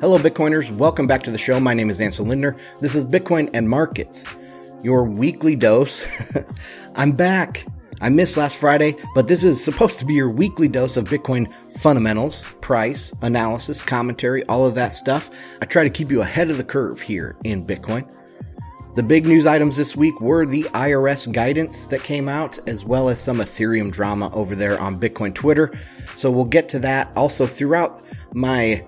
Hello, Bitcoiners. Welcome back to the show. My name is Ansel Lindner. This is Bitcoin and Markets, your weekly dose. I'm back. I missed last Friday, but this is supposed to be your weekly dose of Bitcoin fundamentals, price, analysis, commentary, all of that stuff. I try to keep you ahead of the curve here in Bitcoin. The big news items this week were the IRS guidance that came out, as well as some Ethereum drama over there on Bitcoin Twitter. So we'll get to that. Also, throughout my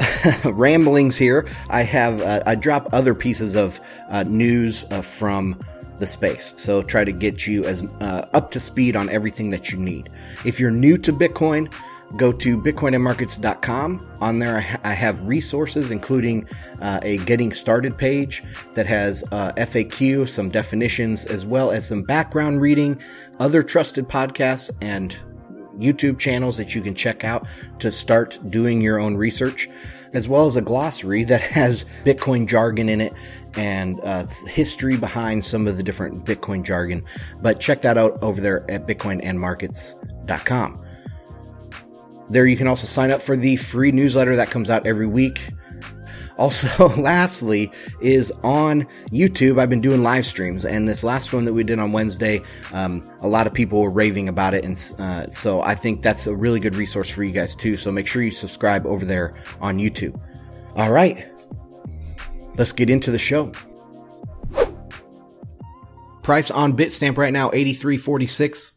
ramblings here, I have uh, I drop other pieces of uh, news uh, from the space. So try to get you as uh, up to speed on everything that you need. If you're new to Bitcoin, go to bitcoinandmarkets.com. On there, I have resources, including uh, a getting started page that has uh, FAQ, some definitions, as well as some background reading, other trusted podcasts, and YouTube channels that you can check out to start doing your own research, as well as a glossary that has Bitcoin jargon in it and uh, history behind some of the different Bitcoin jargon. But check that out over there at bitcoinandmarkets.com. There you can also sign up for the free newsletter that comes out every week. Also, lastly, is on YouTube. I've been doing live streams, and this last one that we did on Wednesday, um, a lot of people were raving about it, and uh, so I think that's a really good resource for you guys too. So make sure you subscribe over there on YouTube. All right, let's get into the show. Price on Bitstamp right now, 83.46.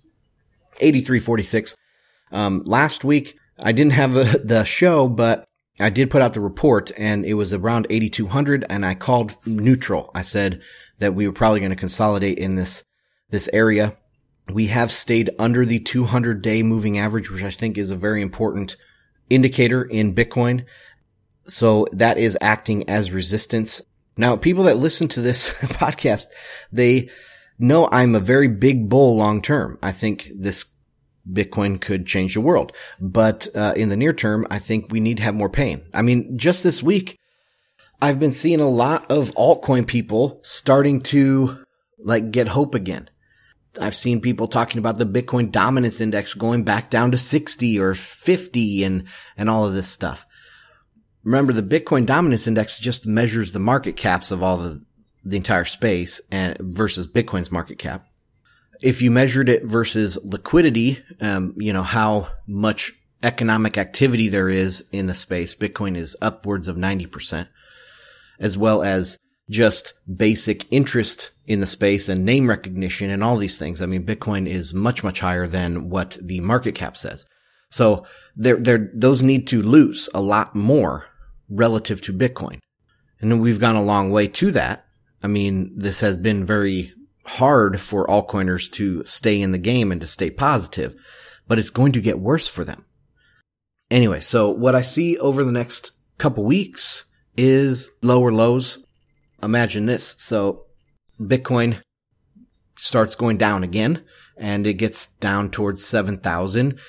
83.46. Um, last week, I didn't have the, the show, but I did put out the report and it was around 8,200 and I called neutral. I said that we were probably going to consolidate in this, this area. We have stayed under the 200 day moving average, which I think is a very important indicator in Bitcoin. So that is acting as resistance. Now, people that listen to this podcast, they know I'm a very big bull long term. I think this Bitcoin could change the world. But uh, in the near term, I think we need to have more pain. I mean, just this week, I've been seeing a lot of altcoin people starting to like get hope again. I've seen people talking about the Bitcoin dominance index going back down to 60 or 50 and, and all of this stuff. Remember, the Bitcoin dominance index just measures the market caps of all the, the entire space and versus Bitcoin's market cap if you measured it versus liquidity, um, you know, how much economic activity there is in the space, Bitcoin is upwards of 90%, as well as just basic interest in the space and name recognition and all these things. I mean, Bitcoin is much, much higher than what the market cap says. So there, there, those need to lose a lot more relative to Bitcoin. And we've gone a long way to that. I mean, this has been very hard for altcoiners to stay in the game and to stay positive, but it's going to get worse for them. Anyway, so what I see over the next couple weeks is lower lows. Imagine this. So Bitcoin starts going down again and it gets down towards 7,000.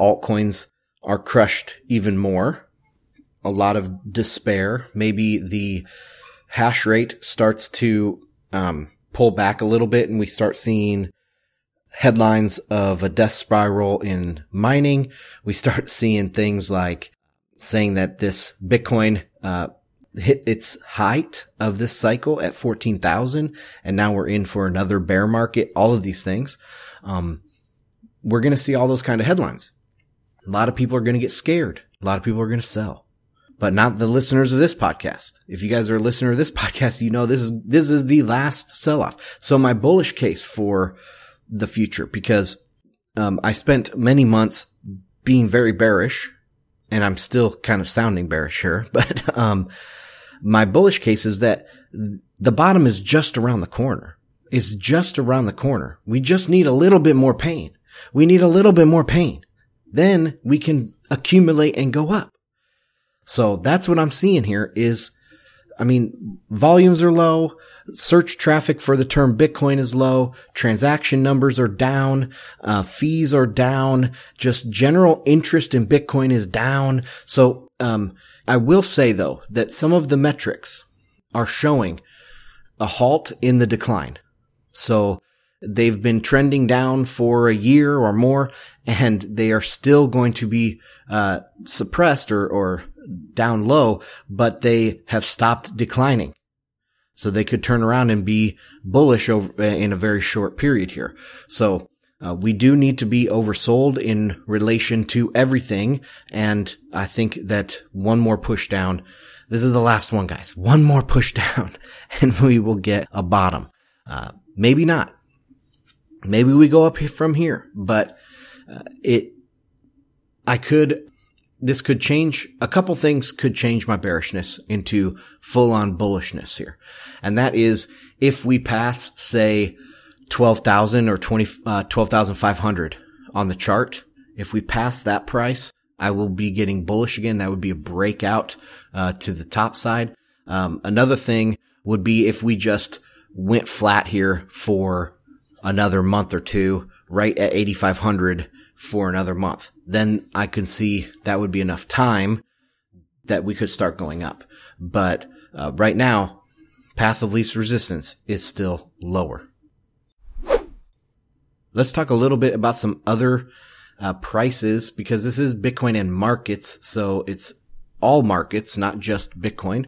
Altcoins are crushed even more. A lot of despair. Maybe the hash rate starts to um, pull back a little bit and we start seeing headlines of a death spiral in mining. We start seeing things like saying that this Bitcoin, uh, hit its height of this cycle at 14,000 and now we're in for another bear market. All of these things. Um, we're going to see all those kind of headlines. A lot of people are going to get scared. A lot of people are going to sell but not the listeners of this podcast. If you guys are a listener of this podcast, you know this is this is the last sell off. So my bullish case for the future, because um, I spent many months being very bearish, and I'm still kind of sounding bearish here, but um, my bullish case is that the bottom is just around the corner. Is just around the corner. We just need a little bit more pain. We need a little bit more pain. Then we can accumulate and go up. So that's what I'm seeing here is, I mean, volumes are low. Search traffic for the term Bitcoin is low. Transaction numbers are down. Uh, fees are down. Just general interest in Bitcoin is down. So, um, I will say though that some of the metrics are showing a halt in the decline. So they've been trending down for a year or more and they are still going to be, uh, suppressed or, or down low, but they have stopped declining. So they could turn around and be bullish over in a very short period here. So uh, we do need to be oversold in relation to everything. And I think that one more push down. This is the last one, guys. One more push down and we will get a bottom. Uh, maybe not. Maybe we go up from here, but uh, it, I could, this could change, a couple things could change my bearishness into full on bullishness here. And that is if we pass, say, 12,000 or 20, uh, 12,500 on the chart. If we pass that price, I will be getting bullish again. That would be a breakout, uh, to the top side. Um, another thing would be if we just went flat here for another month or two, right at 8,500 for another month. Then I can see that would be enough time that we could start going up. But, uh, right now, path of least resistance is still lower. Let's talk a little bit about some other uh, prices because this is Bitcoin and markets. So it's all markets, not just Bitcoin.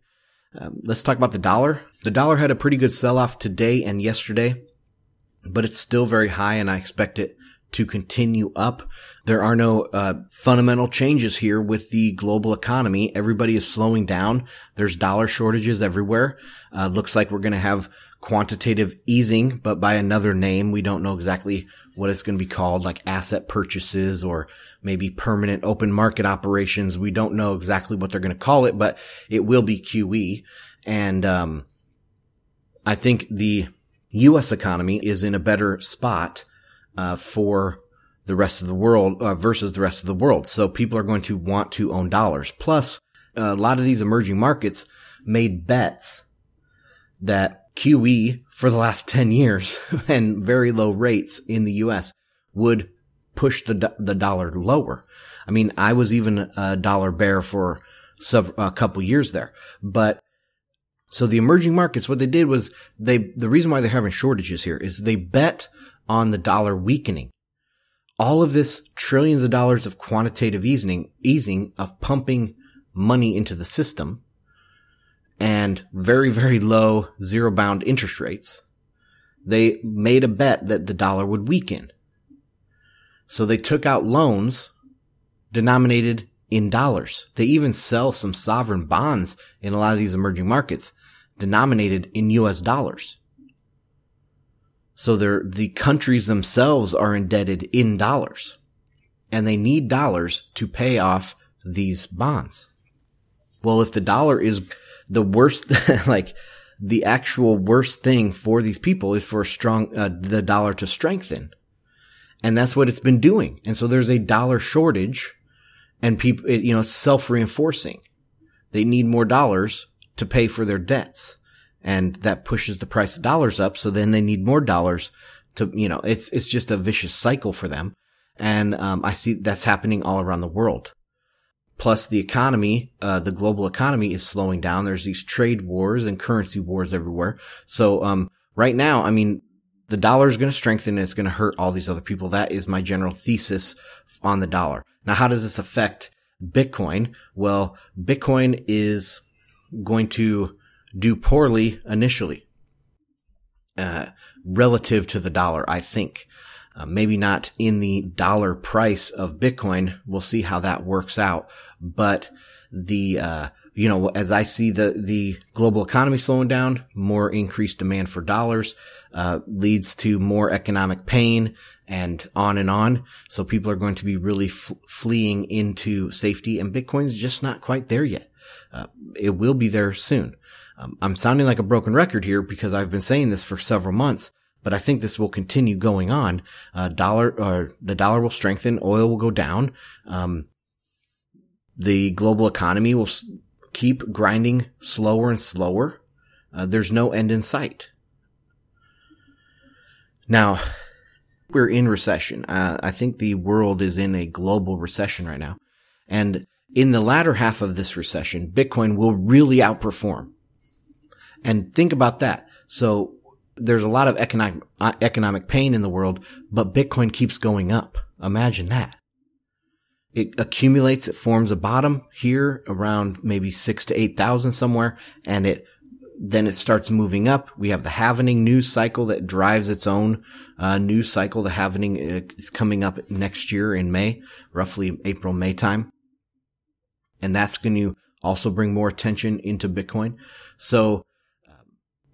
Um, let's talk about the dollar. The dollar had a pretty good sell off today and yesterday, but it's still very high and I expect it to continue up. There are no uh, fundamental changes here with the global economy. Everybody is slowing down. There's dollar shortages everywhere. Uh, looks like we're going to have quantitative easing, but by another name. We don't know exactly what it's going to be called, like asset purchases or maybe permanent open market operations. We don't know exactly what they're going to call it, but it will be QE. And, um, I think the U.S. economy is in a better spot, uh, for the rest of the world uh, versus the rest of the world. So people are going to want to own dollars. Plus, a lot of these emerging markets made bets that QE for the last 10 years and very low rates in the US would push the, the dollar lower. I mean, I was even a dollar bear for a couple years there, but so the emerging markets, what they did was they, the reason why they're having shortages here is they bet on the dollar weakening. All of this trillions of dollars of quantitative easing, easing of pumping money into the system and very, very low zero bound interest rates, they made a bet that the dollar would weaken. So they took out loans denominated in dollars. They even sell some sovereign bonds in a lot of these emerging markets denominated in US dollars. So they're, the countries themselves are indebted in dollars and they need dollars to pay off these bonds. Well, if the dollar is the worst, like the actual worst thing for these people is for strong, uh, the dollar to strengthen. And that's what it's been doing. And so there's a dollar shortage and people, you know, self reinforcing. They need more dollars to pay for their debts and that pushes the price of dollars up. So then they need more dollars to, you know, it's, it's just a vicious cycle for them. And, um, I see that's happening all around the world. Plus the economy, uh, the global economy is slowing down. There's these trade wars and currency wars everywhere. So, um, right now, I mean, the dollar is going to strengthen and it's going to hurt all these other people. That is my general thesis on the dollar. Now, how does this affect Bitcoin? Well, Bitcoin is going to do poorly initially, uh, relative to the dollar, I think. Uh, maybe not in the dollar price of Bitcoin. We'll see how that works out. But the, uh, you know, as I see the, the global economy slowing down, more increased demand for dollars, uh, leads to more economic pain and on and on. So people are going to be really f- fleeing into safety and Bitcoin's just not quite there yet. Uh, it will be there soon. Um, I'm sounding like a broken record here because I've been saying this for several months, but I think this will continue going on. Uh, dollar, or uh, the dollar will strengthen, oil will go down. Um, the global economy will s- keep grinding slower and slower. Uh, there's no end in sight. Now, we're in recession. Uh, I think the world is in a global recession right now. And in the latter half of this recession, Bitcoin will really outperform. And think about that. So there's a lot of economic, economic pain in the world, but Bitcoin keeps going up. Imagine that. It accumulates, it forms a bottom here around maybe six to 8,000 somewhere, and it, then it starts moving up. We have the halvening news cycle that drives its own uh, news cycle. The halvening uh, is coming up next year in May, roughly April, May time. And that's going to also bring more attention into Bitcoin. So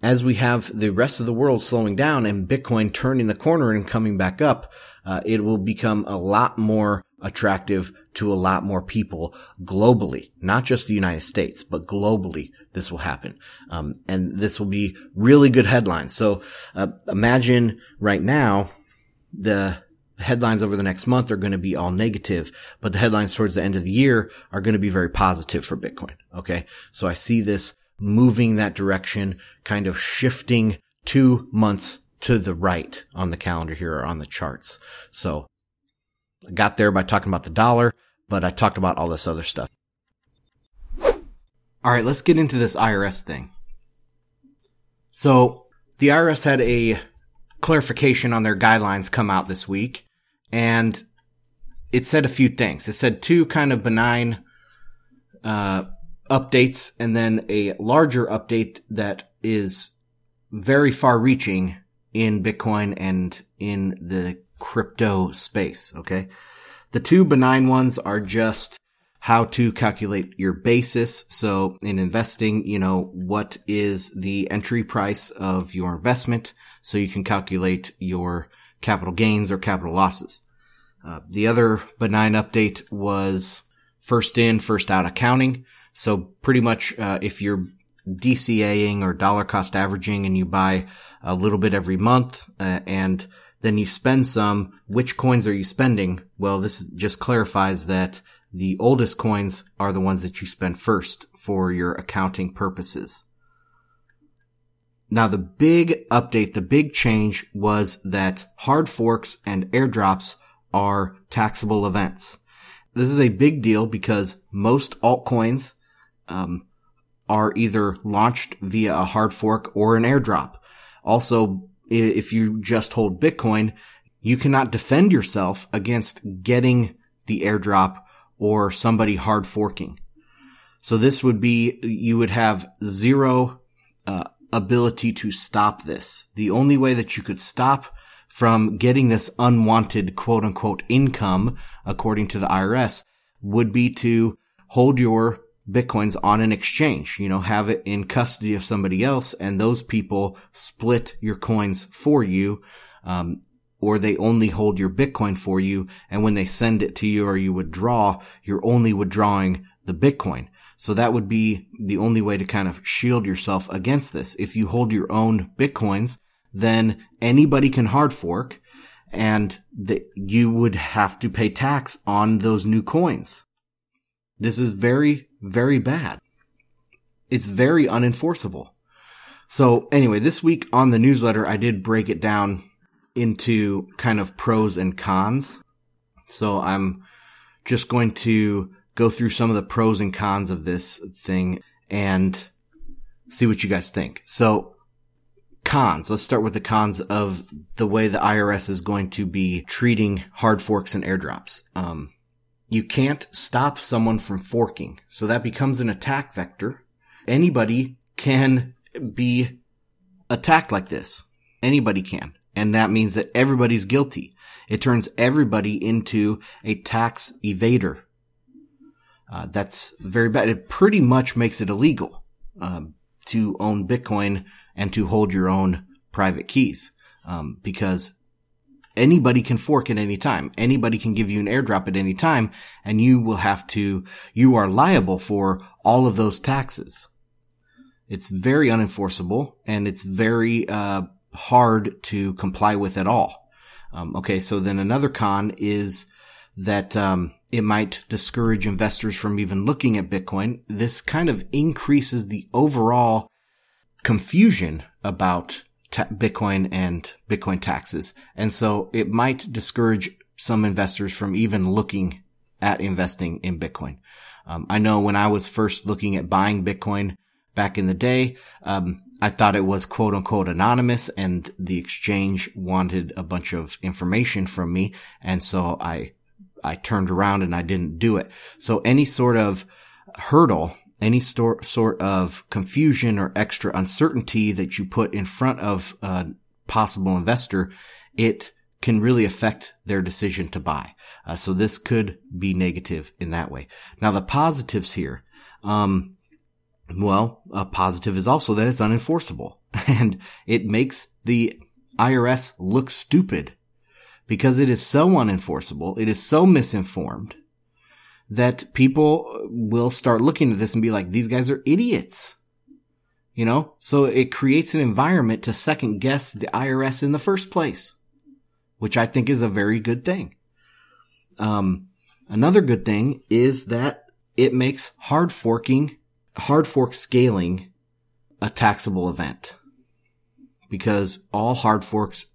as we have the rest of the world slowing down and Bitcoin turning the corner and coming back up, uh, it will become a lot more attractive to a lot more people globally, not just the United States, but globally. This will happen, um, and this will be really good headlines. So uh, imagine right now the headlines over the next month are going to be all negative, but the headlines towards the end of the year are going to be very positive for Bitcoin. Okay, so I see this moving that direction, kind of shifting two months to the right on the calendar here or on the charts. So I got there by talking about the dollar, but I talked about all this other stuff. All right, let's get into this IRS thing. So the IRS had a clarification on their guidelines come out this week and it said a few things. It said two kind of benign, uh, updates and then a larger update that is very far reaching in Bitcoin and in the crypto space. Okay. The two benign ones are just how to calculate your basis. So in investing, you know, what is the entry price of your investment? So you can calculate your capital gains or capital losses. Uh, the other benign update was first in, first out accounting. So pretty much, uh, if you're DCAing or dollar cost averaging and you buy a little bit every month, uh, and then you spend some, which coins are you spending? Well, this just clarifies that the oldest coins are the ones that you spend first for your accounting purposes. Now the big update, the big change was that hard forks and airdrops are taxable events. This is a big deal because most altcoins um, are either launched via a hard fork or an airdrop. Also, if you just hold Bitcoin, you cannot defend yourself against getting the airdrop or somebody hard forking. So this would be, you would have zero uh, ability to stop this. The only way that you could stop from getting this unwanted quote unquote income, according to the IRS, would be to hold your bitcoins on an exchange, you know, have it in custody of somebody else and those people split your coins for you. Um, or they only hold your Bitcoin for you. And when they send it to you or you withdraw, you're only withdrawing the Bitcoin. So that would be the only way to kind of shield yourself against this. If you hold your own Bitcoins, then anybody can hard fork and you would have to pay tax on those new coins. This is very, very bad. It's very unenforceable. So anyway, this week on the newsletter, I did break it down into kind of pros and cons. So I'm just going to go through some of the pros and cons of this thing and see what you guys think. So cons. Let's start with the cons of the way the IRS is going to be treating hard forks and airdrops. Um, you can't stop someone from forking. So that becomes an attack vector. Anybody can be attacked like this. Anybody can. And that means that everybody's guilty. It turns everybody into a tax evader. Uh, that's very bad. It pretty much makes it illegal um, to own Bitcoin and to hold your own private keys um, because anybody can fork at any time. Anybody can give you an airdrop at any time and you will have to, you are liable for all of those taxes. It's very unenforceable and it's very, uh, hard to comply with at all. Um, okay. So then another con is that, um, it might discourage investors from even looking at Bitcoin. This kind of increases the overall confusion about ta- Bitcoin and Bitcoin taxes. And so it might discourage some investors from even looking at investing in Bitcoin. Um, I know when I was first looking at buying Bitcoin back in the day, um, I thought it was quote unquote anonymous and the exchange wanted a bunch of information from me. And so I, I turned around and I didn't do it. So any sort of hurdle, any sort, sort of confusion or extra uncertainty that you put in front of a possible investor, it can really affect their decision to buy. Uh, so this could be negative in that way. Now the positives here, um, well, a positive is also that it's unenforceable and it makes the IRS look stupid because it is so unenforceable. It is so misinformed that people will start looking at this and be like, these guys are idiots. You know, so it creates an environment to second guess the IRS in the first place, which I think is a very good thing. Um, another good thing is that it makes hard forking hard fork scaling a taxable event because all hard forks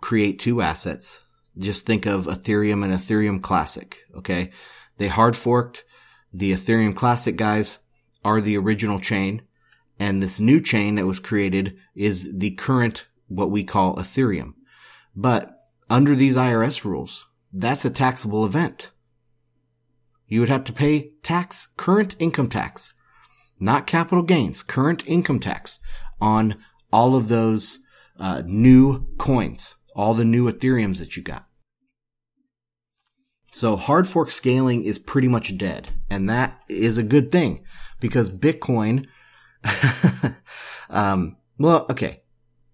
create two assets. Just think of Ethereum and Ethereum Classic. Okay. They hard forked the Ethereum Classic guys are the original chain. And this new chain that was created is the current, what we call Ethereum. But under these IRS rules, that's a taxable event. You would have to pay tax, current income tax not capital gains, current income tax on all of those uh, new coins, all the new Ethereums that you got. So hard fork scaling is pretty much dead. And that is a good thing because Bitcoin, um, well, okay.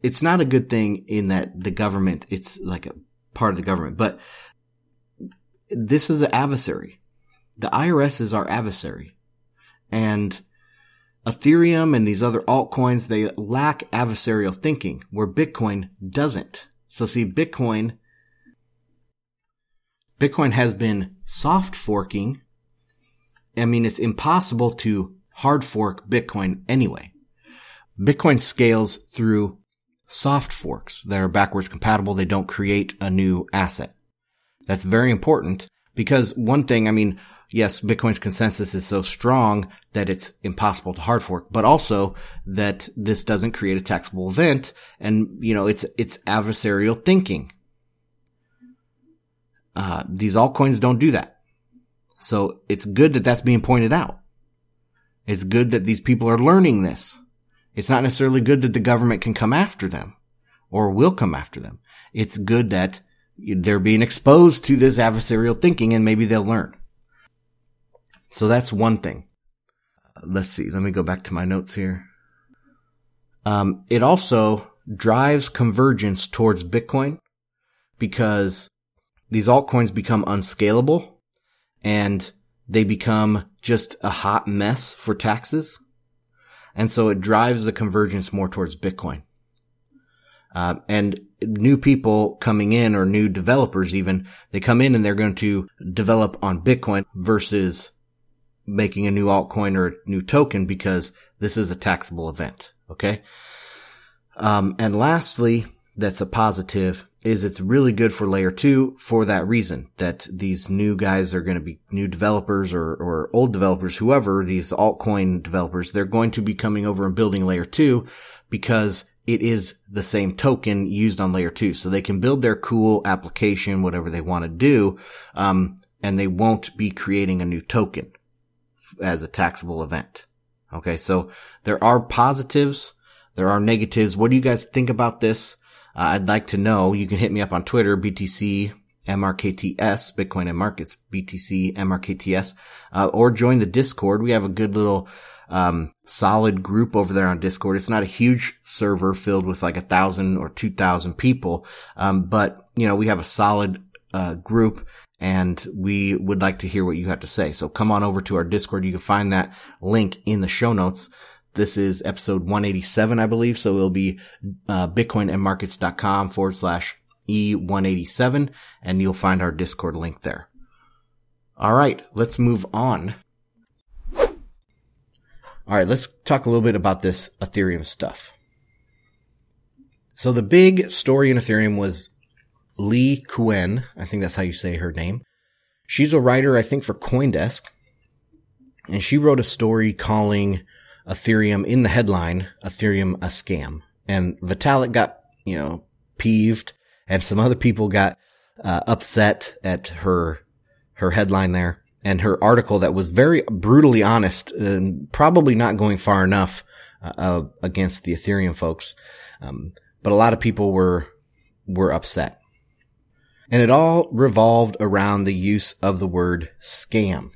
It's not a good thing in that the government, it's like a part of the government, but this is an adversary. The IRS is our adversary. And Ethereum and these other altcoins, they lack adversarial thinking, where Bitcoin doesn't. So see, Bitcoin, Bitcoin has been soft forking. I mean, it's impossible to hard fork Bitcoin anyway. Bitcoin scales through soft forks that are backwards compatible. They don't create a new asset. That's very important because one thing, I mean, yes, Bitcoin's consensus is so strong that it's impossible to hard fork, but also that this doesn't create a taxable event. And, you know, it's, it's adversarial thinking. Uh, these altcoins don't do that. So it's good that that's being pointed out. It's good that these people are learning this. It's not necessarily good that the government can come after them or will come after them. It's good that they're being exposed to this adversarial thinking and maybe they'll learn. So that's one thing. Let's see. Let me go back to my notes here. Um, it also drives convergence towards Bitcoin because these altcoins become unscalable and they become just a hot mess for taxes. And so it drives the convergence more towards Bitcoin. Uh, and new people coming in or new developers even, they come in and they're going to develop on Bitcoin versus making a new altcoin or a new token because this is a taxable event. Okay. Um, and lastly, that's a positive is it's really good for layer two for that reason that these new guys are going to be new developers or, or old developers, whoever these altcoin developers, they're going to be coming over and building layer two because it is the same token used on layer two. So they can build their cool application, whatever they want to do. Um, and they won't be creating a new token as a taxable event. Okay. So there are positives. There are negatives. What do you guys think about this? Uh, I'd like to know. You can hit me up on Twitter, BTC MRKTS, Bitcoin and Markets, BTC MRKTS, uh, or join the Discord. We have a good little, um, solid group over there on Discord. It's not a huge server filled with like a thousand or two thousand people. Um, but you know, we have a solid, uh, group and we would like to hear what you have to say. So come on over to our Discord. You can find that link in the show notes. This is episode 187, I believe. So it'll be, uh, bitcoinandmarkets.com forward slash E187 and you'll find our Discord link there. All right. Let's move on. All right. Let's talk a little bit about this Ethereum stuff. So the big story in Ethereum was Leigh Cuen. I think that's how you say her name. She's a writer, I think, for Coindesk. And she wrote a story calling Ethereum in the headline, Ethereum a scam. And Vitalik got, you know, peeved and some other people got uh, upset at her, her headline there and her article that was very brutally honest and probably not going far enough uh, uh, against the Ethereum folks. Um, but a lot of people were, were upset. And it all revolved around the use of the word scam.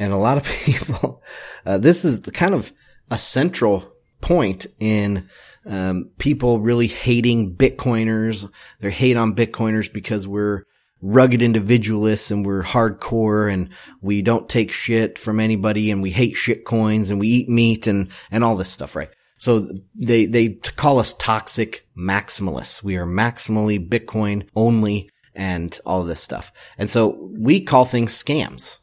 And a lot of people, uh, this is kind of a central point in um, people really hating Bitcoiners. They hate on Bitcoiners because we're rugged individualists and we're hardcore and we don't take shit from anybody and we hate shit coins and we eat meat and, and all this stuff, right? So they, they call us toxic maximalists. We are maximally Bitcoin only and all this stuff. And so we call things scams.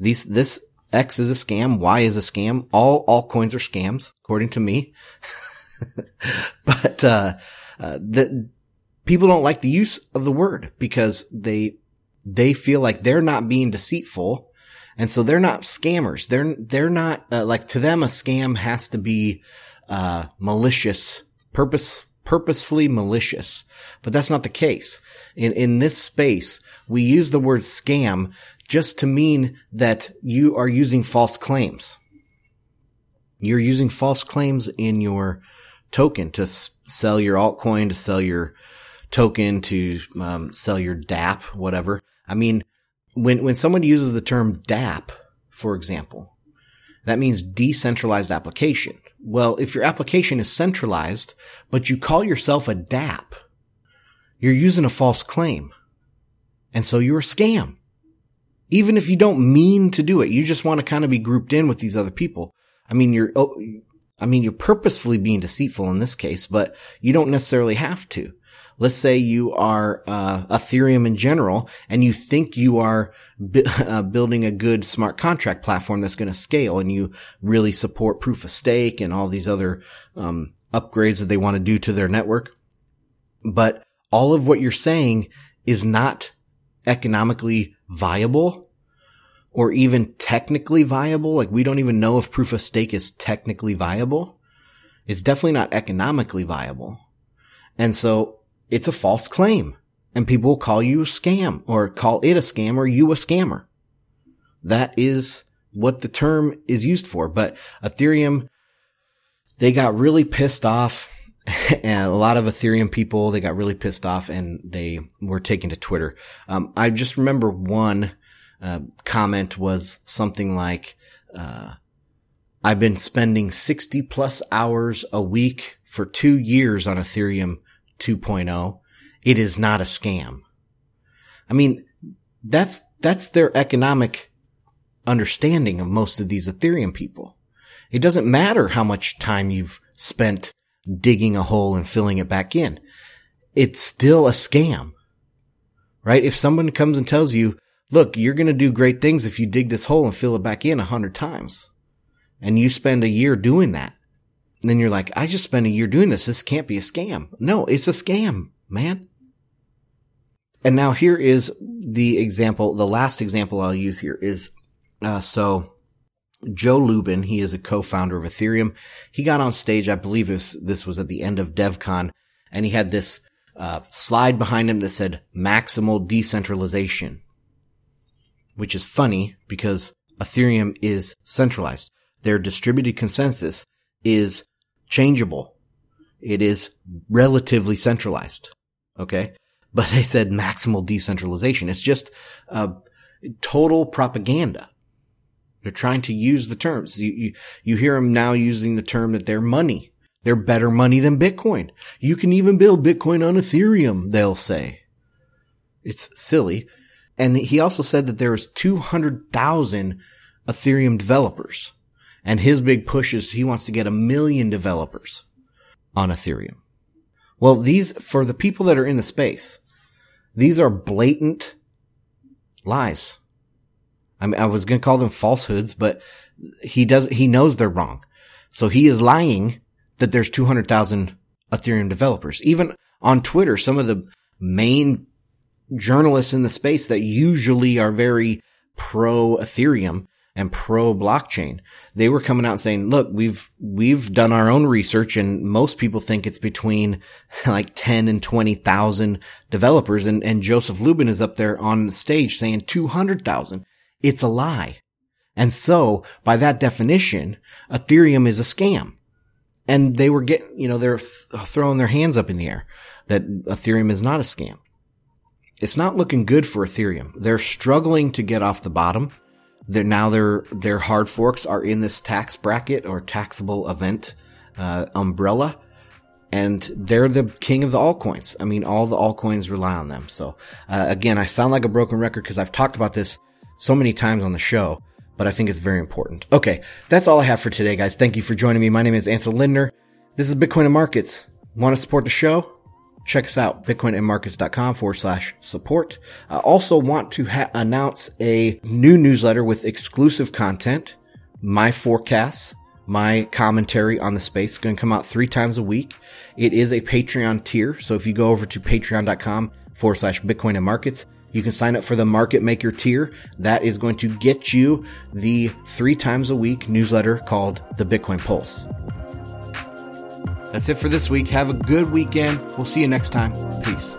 These, this X is a scam. Y is a scam. All altcoins are scams, according to me. but, uh, uh, the, people don't like the use of the word because they, they feel like they're not being deceitful. And so they're not scammers. They're, they're not, uh, like to them, a scam has to be, uh, malicious, purpose, purposefully malicious. But that's not the case. In, in this space, we use the word scam just to mean that you are using false claims. You're using false claims in your token to s- sell your altcoin, to sell your token, to um, sell your dApp, whatever. I mean, when when someone uses the term dApp, for example, that means decentralized application. Well, if your application is centralized, but you call yourself a DAP, you're using a false claim. And so you're a scam. Even if you don't mean to do it, you just want to kind of be grouped in with these other people. I mean, you're, oh, I mean, you're purposefully being deceitful in this case, but you don't necessarily have to. Let's say you are uh, Ethereum in general, and you think you are uh, building a good smart contract platform that's going to scale, and you really support proof of stake and all these other um, upgrades that they want to do to their network. But all of what you're saying is not economically viable or even technically viable. Like we don't even know if proof of stake is technically viable. It's definitely not economically viable. And so it's a false claim and people will call you a scam or call it a scam or you a scammer. That is what the term is used for. But Ethereum, they got really pissed off and a lot of Ethereum people, they got really pissed off and they were taken to Twitter. Um, I just remember one uh, comment was something like, uh, I've been spending 60 plus hours a week for two years on Ethereum 2.0. It is not a scam. I mean, that's, that's their economic understanding of most of these Ethereum people. It doesn't matter how much time you've spent digging a hole and filling it back in. It's still a scam, right? If someone comes and tells you, look, you're going to do great things if you dig this hole and fill it back in a hundred times and you spend a year doing that. And then you're like, I just spent a year doing this. This can't be a scam. No, it's a scam, man. And now here is the example. The last example I'll use here is, uh, so Joe Lubin, he is a co-founder of Ethereum. He got on stage, I believe was, this was at the end of DevCon, and he had this uh, slide behind him that said maximal decentralization, which is funny because Ethereum is centralized. Their distributed consensus is changeable. It is relatively centralized. Okay. But they said maximal decentralization. It's just uh, total propaganda. They're trying to use the terms. You, you, you hear them now using the term that they're money. They're better money than Bitcoin. You can even build Bitcoin on Ethereum, they'll say. It's silly. And he also said that there is 200,000 Ethereum developers. And his big push is he wants to get a million developers on Ethereum. Well, these, for the people that are in the space, these are blatant lies. I mean, I was going to call them falsehoods, but he does, he knows they're wrong. So he is lying that there's 200,000 Ethereum developers. Even on Twitter, some of the main journalists in the space that usually are very pro Ethereum, and pro blockchain. They were coming out saying, look, we've, we've done our own research and most people think it's between like 10 and 20,000 developers. And, and Joseph Lubin is up there on stage saying 200,000. It's a lie. And so by that definition, Ethereum is a scam. And they were getting, you know, they're th- throwing their hands up in the air that Ethereum is not a scam. It's not looking good for Ethereum. They're struggling to get off the bottom. They're now their their hard forks are in this tax bracket or taxable event uh, umbrella, and they're the king of the altcoins. I mean, all the altcoins rely on them. So uh, again, I sound like a broken record because I've talked about this so many times on the show, but I think it's very important. Okay, that's all I have for today, guys. Thank you for joining me. My name is Ansel Lindner. This is Bitcoin and Markets. Want to support the show? check us out, bitcoinandmarkets.com forward slash support. I also want to ha- announce a new newsletter with exclusive content, my forecasts, my commentary on the space is going to come out three times a week. It is a Patreon tier. So if you go over to patreon.com forward slash Bitcoin and markets, you can sign up for the market maker tier. That is going to get you the three times a week newsletter called the Bitcoin Pulse. That's it for this week. Have a good weekend. We'll see you next time. Peace.